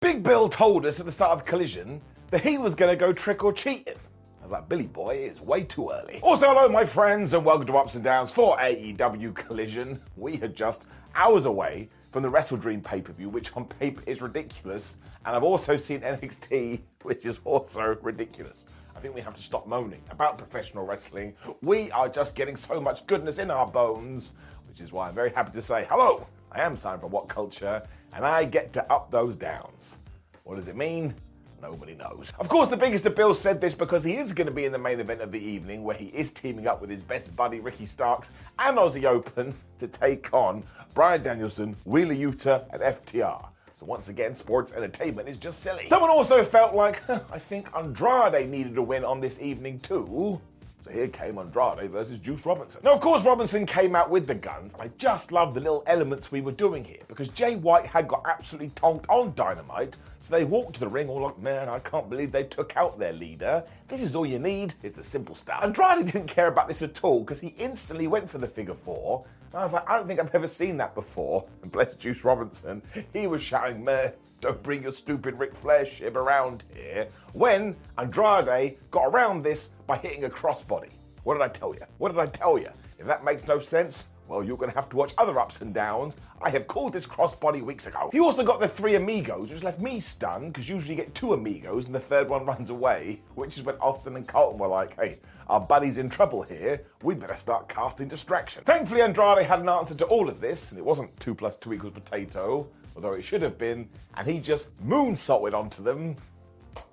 Big Bill told us at the start of the collision that he was going to go trick or treating. I was like, Billy boy, it's way too early. Also, hello, my friends, and welcome to Ups and Downs for AEW Collision. We are just hours away from the Wrestle Dream pay per view, which on paper is ridiculous. And I've also seen NXT, which is also ridiculous. I think we have to stop moaning about professional wrestling. We are just getting so much goodness in our bones, which is why I'm very happy to say, hello, I am Simon from What Culture, and I get to up those downs. What does it mean? Nobody knows. Of course, the biggest of Bill said this because he is going to be in the main event of the evening, where he is teaming up with his best buddy Ricky Starks and Aussie Open to take on Bryan Danielson, Wheeler Yuta, and FTR. So once again, sports entertainment is just silly. Someone also felt like, I think Andrade needed a win on this evening too. So here came Andrade versus Juice Robinson. Now, of course, Robinson came out with the Gunns. I just love the little elements we were doing here because Jay White had got absolutely tonked on Dynamite. So they walked to the ring all like, man, I can't believe they took out their leader. This is all you need, is the simple stuff. Andrade didn't care about this at all because he instantly went for the figure four. And I was like, I don't think I've ever seen that before. And bless Juice Robinson, he was shouting, man, don't bring your stupid Ric Flair shit around here. When Andrade got around this by hitting a crossbody. What did I tell you? What did I tell you? If that makes no sense, well, you're going to have to watch other ups and downs. I have called this crossbody weeks ago. He also got the three amigos, which left me stunned because usually you get two amigos and the third one runs away, which is when Austin and Colten were like, hey, our buddy's in trouble here. We better start casting distraction. Thankfully, Andrade had an answer to all of this, and it wasn't two plus two equals potato, although it should have been, and he just moonsaulted onto them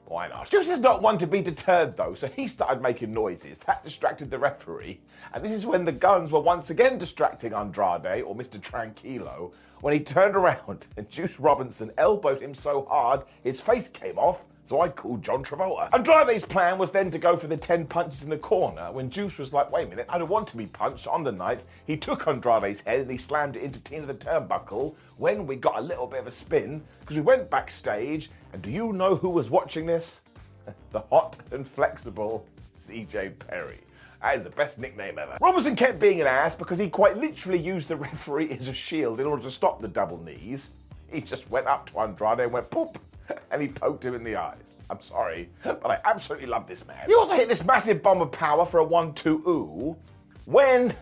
why not? Juice is not one to be deterred though, so he started making noises. That distracted the referee. And this is when the Gunns were once again distracting Andrade, or Mr. Tranquilo, when he turned around and Juice Robinson elbowed him so hard his face came off. So I called John Travolta. And Andrade's plan was then to go for the 10 punches in the corner when Juice was like, wait a minute, I don't want to be punched on the night. He took Andrade's head and he slammed it into Tina the turnbuckle when we got a little bit of a spin because we went backstage. And do you know who was watching this? the hot and flexible CJ Perry. That is the best nickname ever. Robinson kept being an ass because he quite literally used the referee as a shield in order to stop the double knees. He just went up to Andrade and went poop and he poked him in the eyes. I'm sorry, but I absolutely love this man. He also hit this massive bomb of power for a 1 2 ooh when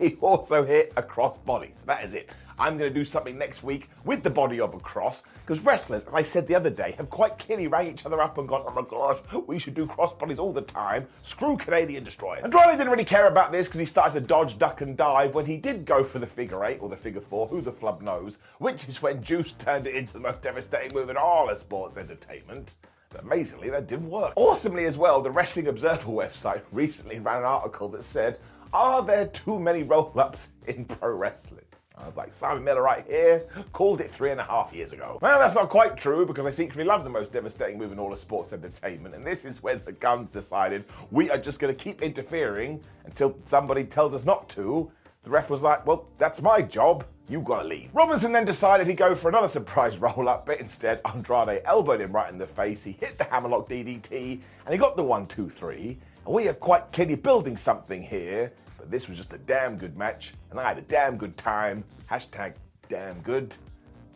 he also hit a cross body. So that is it. I'm going to do something next week with the body of a cross because wrestlers, as I said the other day, have quite clearly rang each other up and gone, oh my gosh, we should do cross bodies all the time. Screw Canadian Destroyer. And Andrade didn't really care about this because he started to dodge, duck, and dive when he did go for the figure eight or the figure four, who the flub knows, which is when Juice turned it into the most devastating move in all of sports entertainment. But amazingly, that didn't work. Awesomely, as well, the Wrestling Observer website recently ran an article that said, are there too many roll ups in pro wrestling? I was like, Simon Miller right here called it three and a half years ago. Well, that's not quite true because I secretly love the most devastating move in all of sports entertainment, and this is when the Gunns decided we are just going to keep interfering until somebody tells us not to. The ref was like, well, that's my job. You gotta leave. Robinson then decided he'd go for another surprise roll up, but instead Andrade elbowed him right in the face. He hit the hammerlock DDT and he got the one, two, three. 2 3 we are quite clearly building something here but this was just a damn good match, and I had a damn good time. Hashtag damn good. That's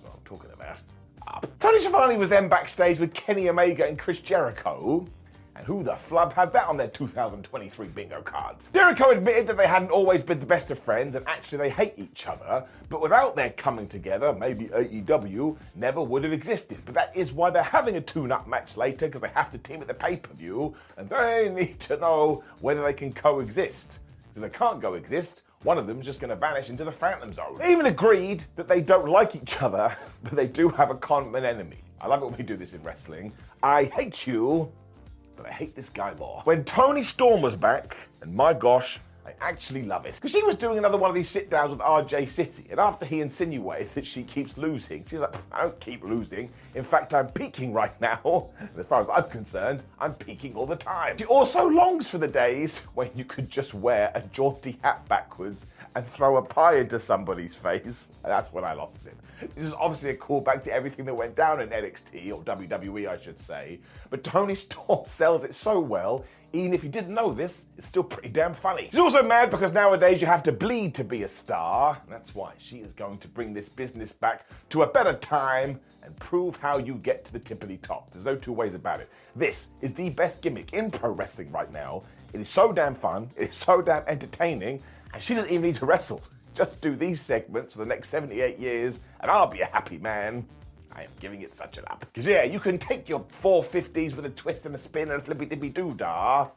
What I'm talking about. Tony Schiavone was then backstage with Kenny Omega and Chris Jericho. And who the flub had that on their 2023 bingo cards? Jericho admitted that they hadn't always been the best of friends and actually they hate each other, but without their coming together, maybe AEW never would have existed. But that is why they're having a tune up match later because they have to team at the pay per view and they need to know whether they can coexist. If they can't coexist, one of them's just going to vanish into the Phantom Zone. They even agreed that they don't like each other, but they do have a common enemy. I love it when we do this in wrestling. I hate you, but I hate this guy more. When Toni Storm was back, and my gosh, I actually love it. Because she was doing another one of these sit downs with RJ City, and after he insinuated that she keeps losing, she was like, I don't keep losing. In fact, I'm peaking right now. And as far as I'm concerned, I'm peaking all the time. She also longs for the days when you could just wear a jaunty hat backwards and throw a pie into somebody's face. And that's when I lost it. This is obviously a callback to everything that went down in NXT, or WWE, I should say. But Toni Storm sells it so well, even if you didn't know this, it's still pretty damn funny. She's also mad because nowadays you have to bleed to be a star. That's why she is going to bring this business back to a better time and prove how you get to the tippity top. There's no two ways about it. This is the best gimmick in pro wrestling right now. It is so damn fun, it is so damn entertaining, and she doesn't even need to wrestle. Just do these segments for the next 78 years, and I'll be a happy man. I am giving it such an up. Because, yeah, you can take your 450s with a twist and a spin and a flippy dippy doo dah.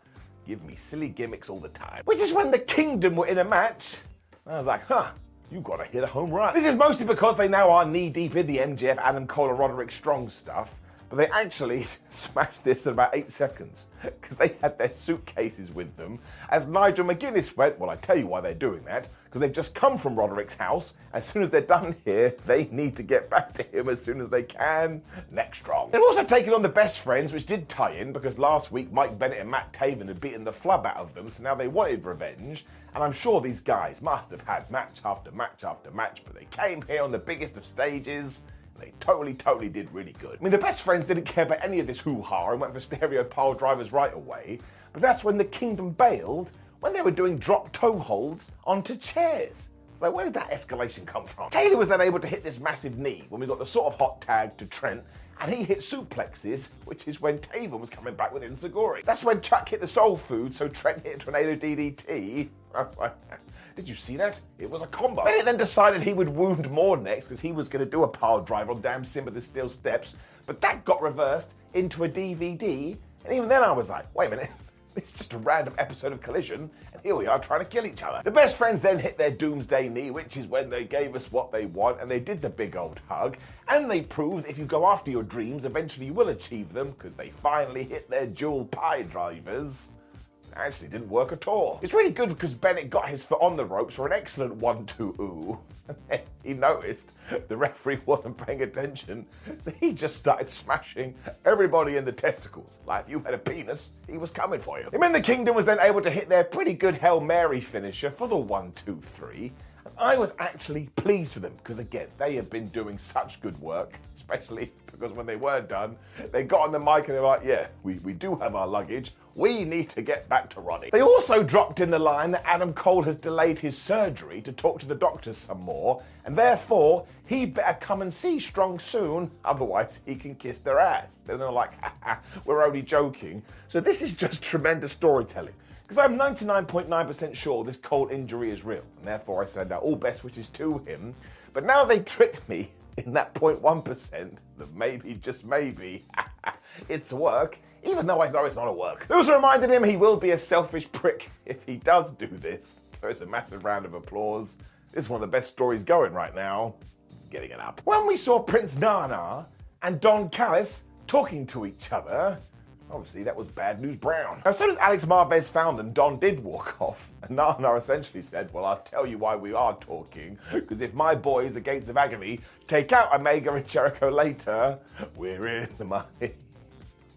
Give me silly gimmicks all the time. Which is when the Kingdom were in a match. I was like, huh, you gotta hit a home run. This is mostly because they now are knee deep in the MJF, Adam Cole, and Roderick Strong stuff but they actually smashed this in about eight seconds because they had their suitcases with them. As Nigel McGuinness went, well, I tell you why they're doing that because they've just come from Roderick's house. As soon as they're done here, they need to get back to him as soon as they can. Next round. They've also taken on the best friends, which did tie in because last week Mike Bennett and Matt Taven had beaten the flub out of them, so now they wanted revenge. And I'm sure these guys must have had match after match after match, but they came here on the biggest of stages they totally, totally did really good. I mean, the best friends didn't care about any of this hoo ha and went for stereo pile drivers right away, but that's when the kingdom bailed when they were doing drop toe holds onto chairs. So where did that escalation come from? Taylor was then able to hit this massive knee when we got the sort of hot tag to Trent, and he hit suplexes, which is when Taven was coming back with Enzuigiri. That's when Chuck hit the soul food, so Trent hit Tornado DDT. Did you see that? It was a combo. Bennett then decided he would wound more next because he was going to do a power drive on damn Simba the Steel Steps, but that got reversed into a DVD, and even then I was like, wait a minute. It's just a random episode of Collision, and here we are trying to kill each other. The best friends then hit their doomsday knee, which is when they gave us what they want, and they did the big old hug, and they proved if you go after your dreams, eventually you will achieve them, because they finally hit their dual pie drivers actually didn't work at all. It's really good because Bennett got his foot on the ropes for an excellent 1 2 ooh. He noticed the referee wasn't paying attention, so he just started smashing everybody in the testicles. Like if you had a penis, he was coming for you. Him in the Kingdom was then able to hit their pretty good Hail Mary finisher for the 1 2 3. I was actually pleased with them because, again, they have been doing such good work, especially because when they were done, they got on the mic and they're like, Yeah, we, we do have our luggage. We need to get back to Ronnie. They also dropped in the line that Adam Cole has delayed his surgery to talk to the doctors some more, and therefore he better come and see Strong soon, otherwise he can kiss their ass. Then they're like, we're only joking. So this is just tremendous storytelling. Because I'm 99.9% sure this Cole injury is real, and therefore I send out all best wishes to him. But now they tricked me in that 0.1% that maybe, just maybe, it's work, even though I know it's not a work. Also reminded him he will be a selfish prick if he does do this. So it's a massive round of applause. This is one of the best stories going right now. It's getting it up. When we saw Prince Nana and Don Callis talking to each other, Obviously, that was bad news brown. As soon as Alex Marvez found them, Don did walk off. And Nana essentially said, Well, I'll tell you why we are talking. Because if my boys, the Gates of Agony, take out Omega and Jericho later, we're in the money.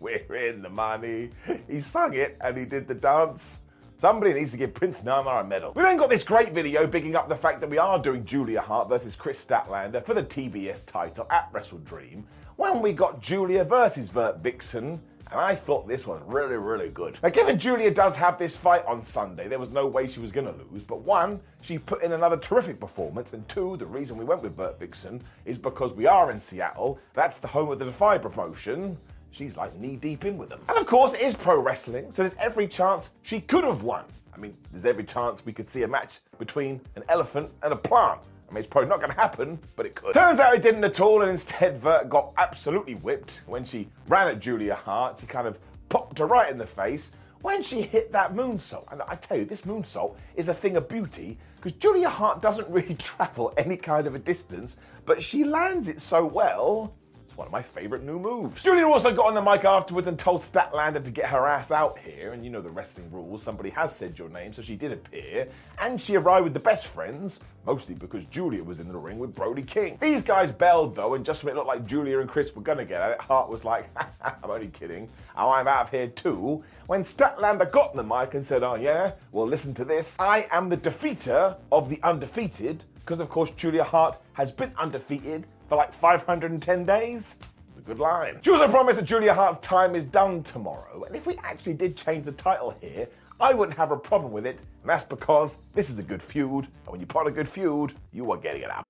We're in the money. He sung it and he did the dance. Somebody needs to give Prince Nana a medal. We then got this great video picking up the fact that we are doing Julia Hart versus Kris Statlander for the TBS title at Wrestle Dream. When we got Julia versus Vertvixen and I thought this was really, really good. Now, given Julia does have this fight on Sunday, there was no way she was going to lose. But one, she put in another terrific performance, and two, the reason we went with Vertvixen is because we are in Seattle. That's the home of the Defy promotion. She's like knee deep in with them. And of course, it is pro wrestling, so there's every chance she could have won. I mean, there's every chance we could see a match between an elephant and a plant. I mean, it's probably not going to happen, but it could. Turns out it didn't at all, and instead Vert got absolutely whipped when she ran at Julia Hart. She kind of popped her right in the face when she hit that moonsault. And I tell you, this moonsault is a thing of beauty because Julia Hart doesn't really travel any kind of a distance, but she lands it so well one of my favourite new moves. Julia also got on the mic afterwards and told Statlander to get her ass out here, and you know the wrestling rules, somebody has said your name, so she did appear, and she arrived with the best friends, mostly because Julia was in the ring with Brody King. These guys bailed though, and just when it looked like Julia and Chris were gonna get at it, Hart was like, I'm only kidding, oh, I'm out of here too, when Statlander got on the mic and said, oh yeah, well listen to this, I am the defeater of the undefeated, because of course Julia Hart has been undefeated for like 510 days? A good line. She also promised that Julia Hart's time is done tomorrow, and if we actually did change the title here, I wouldn't have a problem with it, and that's because this is a good feud, and when you put a good feud, you are getting it up.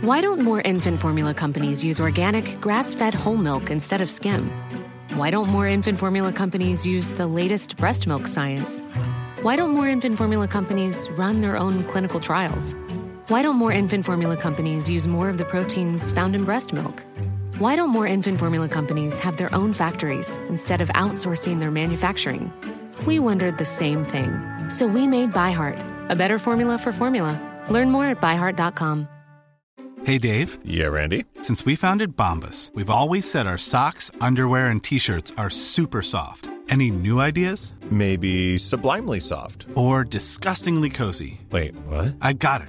Why don't more infant formula companies use organic, grass fed whole milk instead of skim? Why don't more infant formula companies use the latest breast milk science? Why don't more infant formula companies run their own clinical trials? Why don't more infant formula companies use more of the proteins found in breast milk? Why don't more infant formula companies have their own factories instead of outsourcing their manufacturing? We wondered the same thing. So we made ByHeart, a better formula for formula. Learn more at byheart.com. Hey, Dave. Yeah, Randy. Since we founded Bombas, we've always said our socks, underwear, and t shirts are super soft. Any new ideas? Maybe sublimely soft. Or disgustingly cozy. Wait, what? I got it.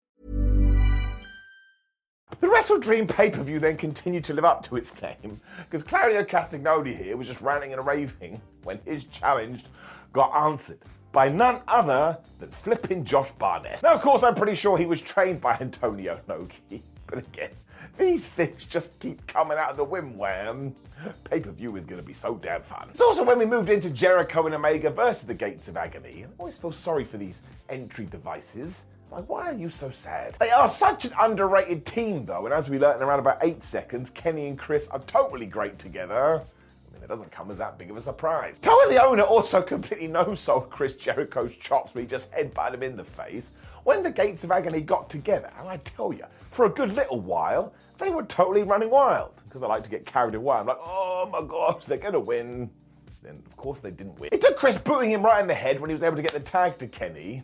The Wrestle Dream pay per view then continued to live up to its name because Claudio Castagnoli here was just ranting and raving when his challenge got answered by none other than flipping Josh Barnett. Now, of course, I'm pretty sure he was trained by Antonio Inoki, but again, these things just keep coming out of the whim wham. Pay per view is going to be so damn fun. It's also when we moved into Jericho and Omega versus the Gates of Agony. I always feel sorry for these entry devices. Like, why are you so sad? They are such an underrated team, though, and as we learned in around about eight seconds, Kenny and Chris are totally great together. I mean, it doesn't come as that big of a surprise. Toa Liona also completely no-sold Chris Jericho's chops when he just headbutted him in the face when the Gates of Agony got together. And I tell you, for a good little while, they were totally running wild. Because I like to get carried away. I'm like, oh my gosh, they're going to win. Then, of course, they didn't win. It took Chris booting him right in the head when he was able to get the tag to Kenny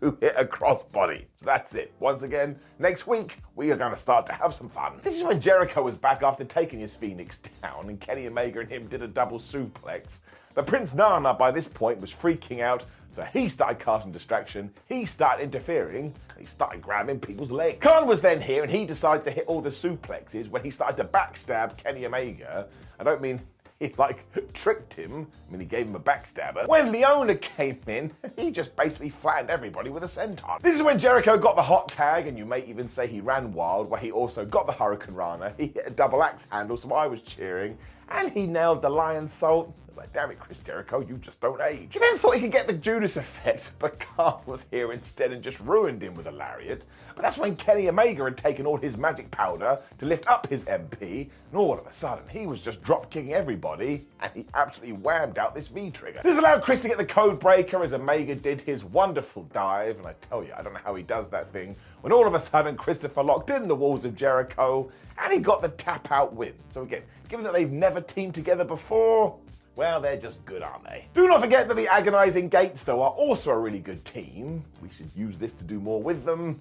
who hit a crossbody. That's it. Once again, next week, we are going to start to have some fun. This is when Jericho was back after taking his Phoenix down, and Kenny Omega and him did a double suplex. But Prince Nana, by this point, was freaking out, so he started casting distraction, he started interfering, he started grabbing people's legs. Kaun was then here, and he decided to hit all the suplexes when he started to backstab Kenny Omega. I don't mean he like tricked him. I mean, he gave him a backstabber. When Liona came in, he just basically flattened everybody with a senton. This is when Jericho got the hot tag, and you may even say he ran wild, where he also got the Hurricane Rana. He hit a double axe handle, so I was cheering, and he nailed the Lionsault like, damn it, Chris Jericho, you just don't age. He then thought he could get the Judas effect, but Carl was here instead and just ruined him with a lariat. But that's when Kenny Omega had taken all his magic powder to lift up his MP, and all of a sudden he was just drop kicking everybody, and he absolutely whammed out this V trigger. This allowed Chris to get the code breaker as Omega did his wonderful dive, and I tell you, I don't know how he does that thing, when all of a sudden Christopher locked in the walls of Jericho, and he got the tap out win. So again, given that they've never teamed together before, Well, they're just good, aren't they? Do not forget that the agonizing Gates, though, are also a really good team. We should use this to do more with them.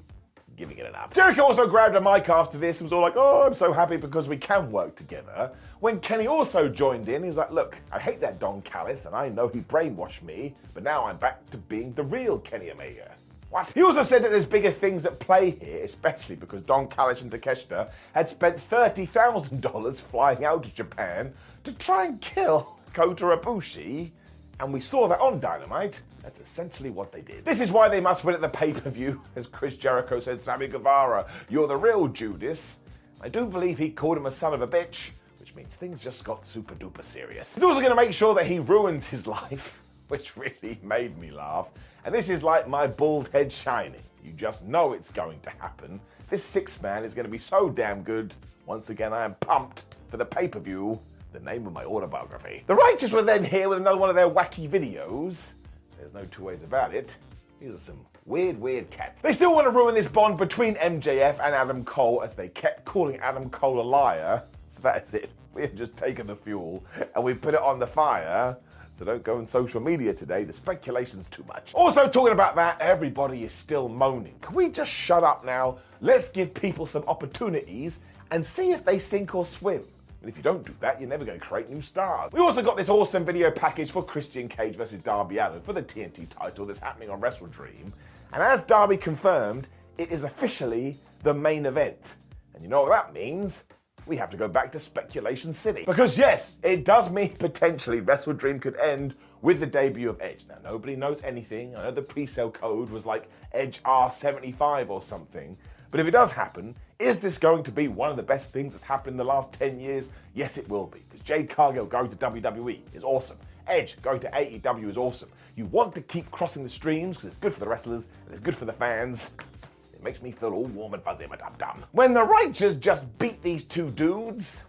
Giving it an up. Jericho also grabbed a mic after this and was all like, oh, I'm so happy because we can work together. When Kenny also joined in, he was like, look, I hate that Don Callis and I know he brainwashed me, but now I'm back to being the real Kenny Omega. What? He also said that there's bigger things at play here, especially because Don Callis and Takeshita had spent $30,000 flying out to Japan to try and kill Kota Ibushi, and we saw that on Dynamite. That's essentially what they did. This is why they must win at the pay per view. As Chris Jericho said, Sammy Guevara, you're the real Judas. I do believe he called him a son of a bitch, which means things just got super duper serious. He's also going to make sure that he ruins his life, which really made me laugh. And this is like my bald head shining. You just know it's going to happen. This six man is going to be so damn good. Once again, I am pumped for the pay per view the name of my autobiography. The Righteous were then here with another one of their wacky videos. There's no two ways about it. These are some weird, weird cats. They still want to ruin this bond between MJF and Adam Cole as they kept calling Adam Cole a liar. So that's it. We have just taken the fuel and we put it on the fire. So don't go on social media today. The speculation's too much. Also, talking about that, everybody is still moaning. Can we just shut up now? Let's give people some opportunities and see if they sink or swim. And if you don't do that, you're never going to create new stars. We also got this awesome video package for Christian Cage versus Darby Allin for the TNT title that's happening on Wrestle Dream. And as Darby confirmed, it is officially the main event. And you know what that means? We have to go back to Speculation City. Because yes, it does mean potentially Wrestle Dream could end with the debut of Edge. Now, nobody knows anything. I know the pre sale code was like Edge R75 or something. But if it does happen, is this going to be one of the best things that's happened in the last 10 years? Yes, it will be. Because Jade Cargill going to WWE is awesome. Edge going to AEW is awesome. You want to keep crossing the streams because it's good for the wrestlers and it's good for the fans. Makes me feel all warm and fuzzy, my dum dum. When the Righteous just beat these two dudes,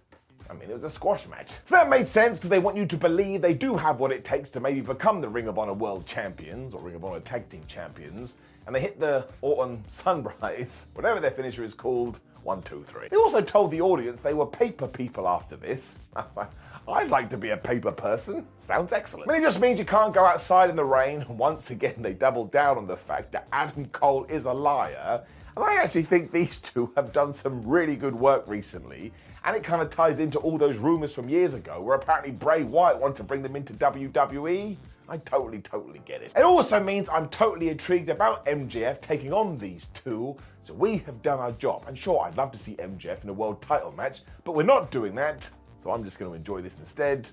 I mean, it was a squash match. So that made sense because they want you to believe they do have what it takes to maybe become the Ring of Honor World Champions or Ring of Honor Tag Team Champions. And they hit the Autumn Sunrise, whatever their finisher is called, one, two, three. He also told the audience they were paper people after this. I'd like to be a paper person. Sounds excellent. Mean, it just means you can't go outside in the rain. Once again, they doubled down on the fact that Adam Cole is a liar. And I actually think these two have done some really good work recently. And it kind of ties into all those rumors from years ago where apparently Bray Wyatt wanted to bring them into WWE. I totally, totally get it. It also means I'm totally intrigued about MJF taking on these two. So we have done our job. And sure, I'd love to see MJF in a world title match, but we're not doing that. So I'm just going to enjoy this instead.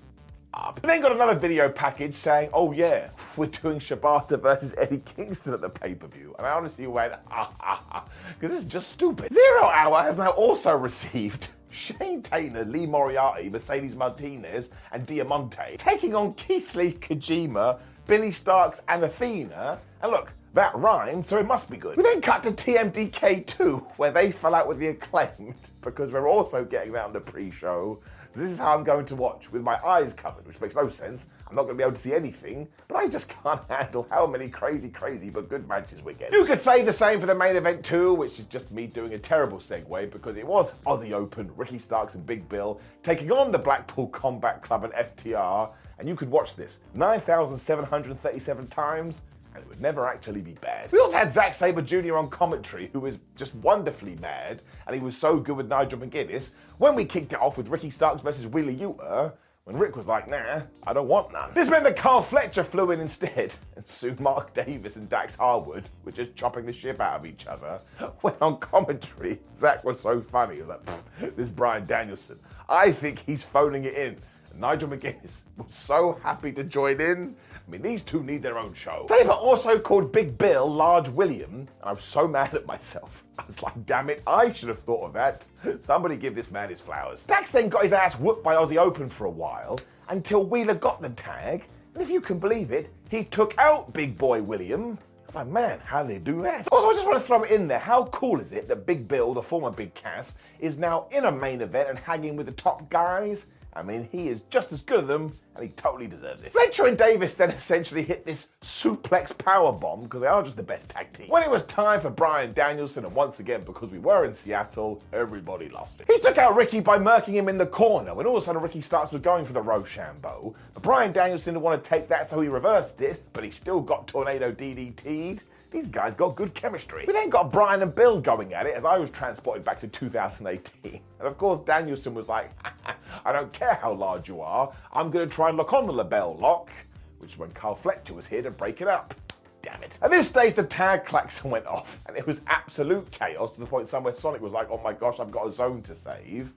Then got another video package saying, oh yeah, we're doing Shibata versus Eddie Kingston at the pay-per-view. And I honestly went, ah, ah, ah, because this is just stupid. Zero Hour has now also received Shane Taylor, Lee Moriarty, Mercedes Martinez, and Diamante taking on Keith Lee, Kojima, Billy Starks, and Athena. And look, that rhymed, so it must be good. We then cut to TMDK2, where they fell out with the acclaimed because we're also getting that on the pre show. This is how I'm going to watch with my eyes covered, which makes no sense. I'm not going to be able to see anything, but I just can't handle how many crazy, crazy but good matches we're getting. You could say the same for the main event too, which is just me doing a terrible segue because it was Aussie Open, Ricky Starks and Big Bill taking on the Blackpool Combat Club and FTR, and you could watch this 9,737 times and it would never actually be bad. We also had Zack Sabre Jr. on commentary, who was just wonderfully mad, and he was so good with Nigel McGuinness. When we kicked it off with Ricky Starks versus Wheeler Yuta, when Rick was like, nah, I don't want none. This meant that Kyle Fletcher flew in instead, and soon Mark Davis and Dax Harwood were just chopping the shit out of each other. When on commentary, Zack was so funny. He was like, this Bryan Danielson, I think he's phoning it in. And Nigel McGuinness was so happy to join in. I mean, these two need their own show. Sabre also called Big Bill Large William, and I was so mad at myself. I was like, damn it, I should have thought of that. Somebody give this man his flowers. Dax then got his ass whooped by Aussie Open for a while until Wheeler got the tag, and if you can believe it, he took out Big Boy William. I was like, man, how did they do that? Also, I just want to throw it in there. How cool is it that Big Bill, the former Big Cass, is now in a main event and hanging with the top guys? I mean, he is just as good at them, and he totally deserves it. Fletcher and Davis then essentially hit this suplex power bomb because they are just the best tag team. When it was time for Bryan Danielson, and once again, because we were in Seattle, everybody lost it. He took out Ricky by murking him in the corner when all of a sudden Ricky Starks was going for the Roshambo. But Bryan Danielson didn't want to take that, so he reversed it, but he still got Tornado DDT'd. These guys got good chemistry. We then got Bryan and Bill going at it as I was transported back to 2018. And of course, Danielson was like, I don't care how large you are, I'm going to try and lock on the LeBell lock, which is when Kyle Fletcher was here to break it up. Damn it. At this stage, the tag klaxon went off, and it was absolute chaos to the point somewhere Sonic was like, oh my gosh, I've got a zone to save.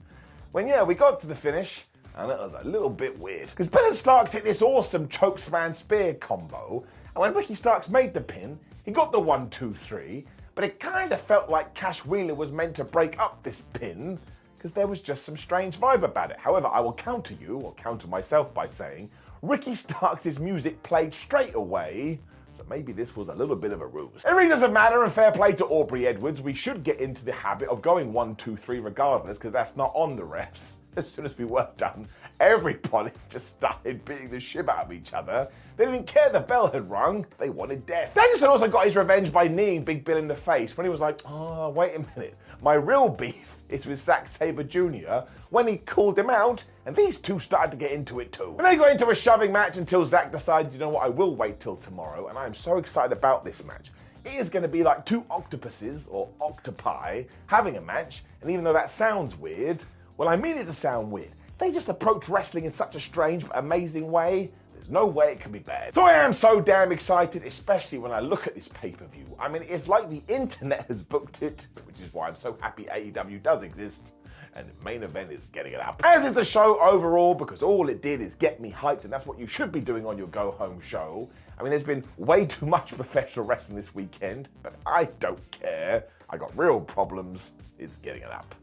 When, yeah, we got to the finish, and it was a little bit weird. Because Bill and Starks hit this awesome chokesman spear combo, and when Ricky Starks made the pin, he got the one, two, three, but it kind of felt like Cash Wheeler was meant to break up this pin because there was just some strange vibe about it. However, I will counter you, or counter myself by saying Ricky Starks' music played straight away. Maybe this was a little bit of a ruse. It really doesn't matter, and fair play to Aubrey Edwards. We should get into the habit of going one, two, three regardless, because that's not on the refs. As soon as we were done, everybody just started beating the shit out of each other. They didn't care the bell had rung, they wanted death. Danielson also got his revenge by kneeing Big Bill in the face when he was like, oh, wait a minute, my real beef is with Zack Sabre Jr. when he called him out, and these two started to get into it too. And they got into a shoving match until Zack decided, you know what, I will wait till tomorrow, and I am so excited about this match. It is going to be like two octopuses or octopi having a match, and even though that sounds weird, well, I mean it to sound weird. They just approach wrestling in such a strange but amazing way. No way it can be bad. So I am so damn excited, especially when I look at this pay per view. I mean, it's like the internet has booked it, which is why I'm so happy AEW does exist. And the main event is getting it up. As is the show overall, because all it did is get me hyped, and that's what you should be doing on your go home show. I mean, there's been way too much professional wrestling this weekend, but I don't care. I got real problems. It's getting it up.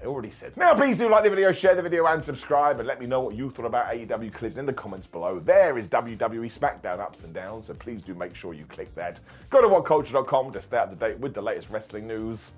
I already said. Now, please do like the video, share the video, and subscribe, and let me know what you thought about AEW Collision in the comments below. There is WWE SmackDown ups and downs, so please do make sure you click that. Go to whatculture.com to stay up to date with the latest wrestling news.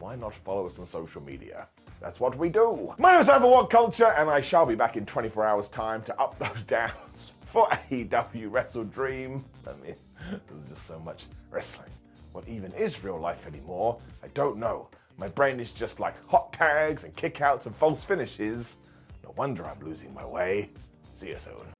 Why not follow us on social media? That's what we do. My name is Over What Culture, and I shall be back in 24 hours' time to up those downs for AEW Wrestle Dream. I mean, there's just so much wrestling. What even is real life anymore? I don't know. My brain is just like hot tags and kickouts and false finishes. No wonder I'm losing my way. See you soon.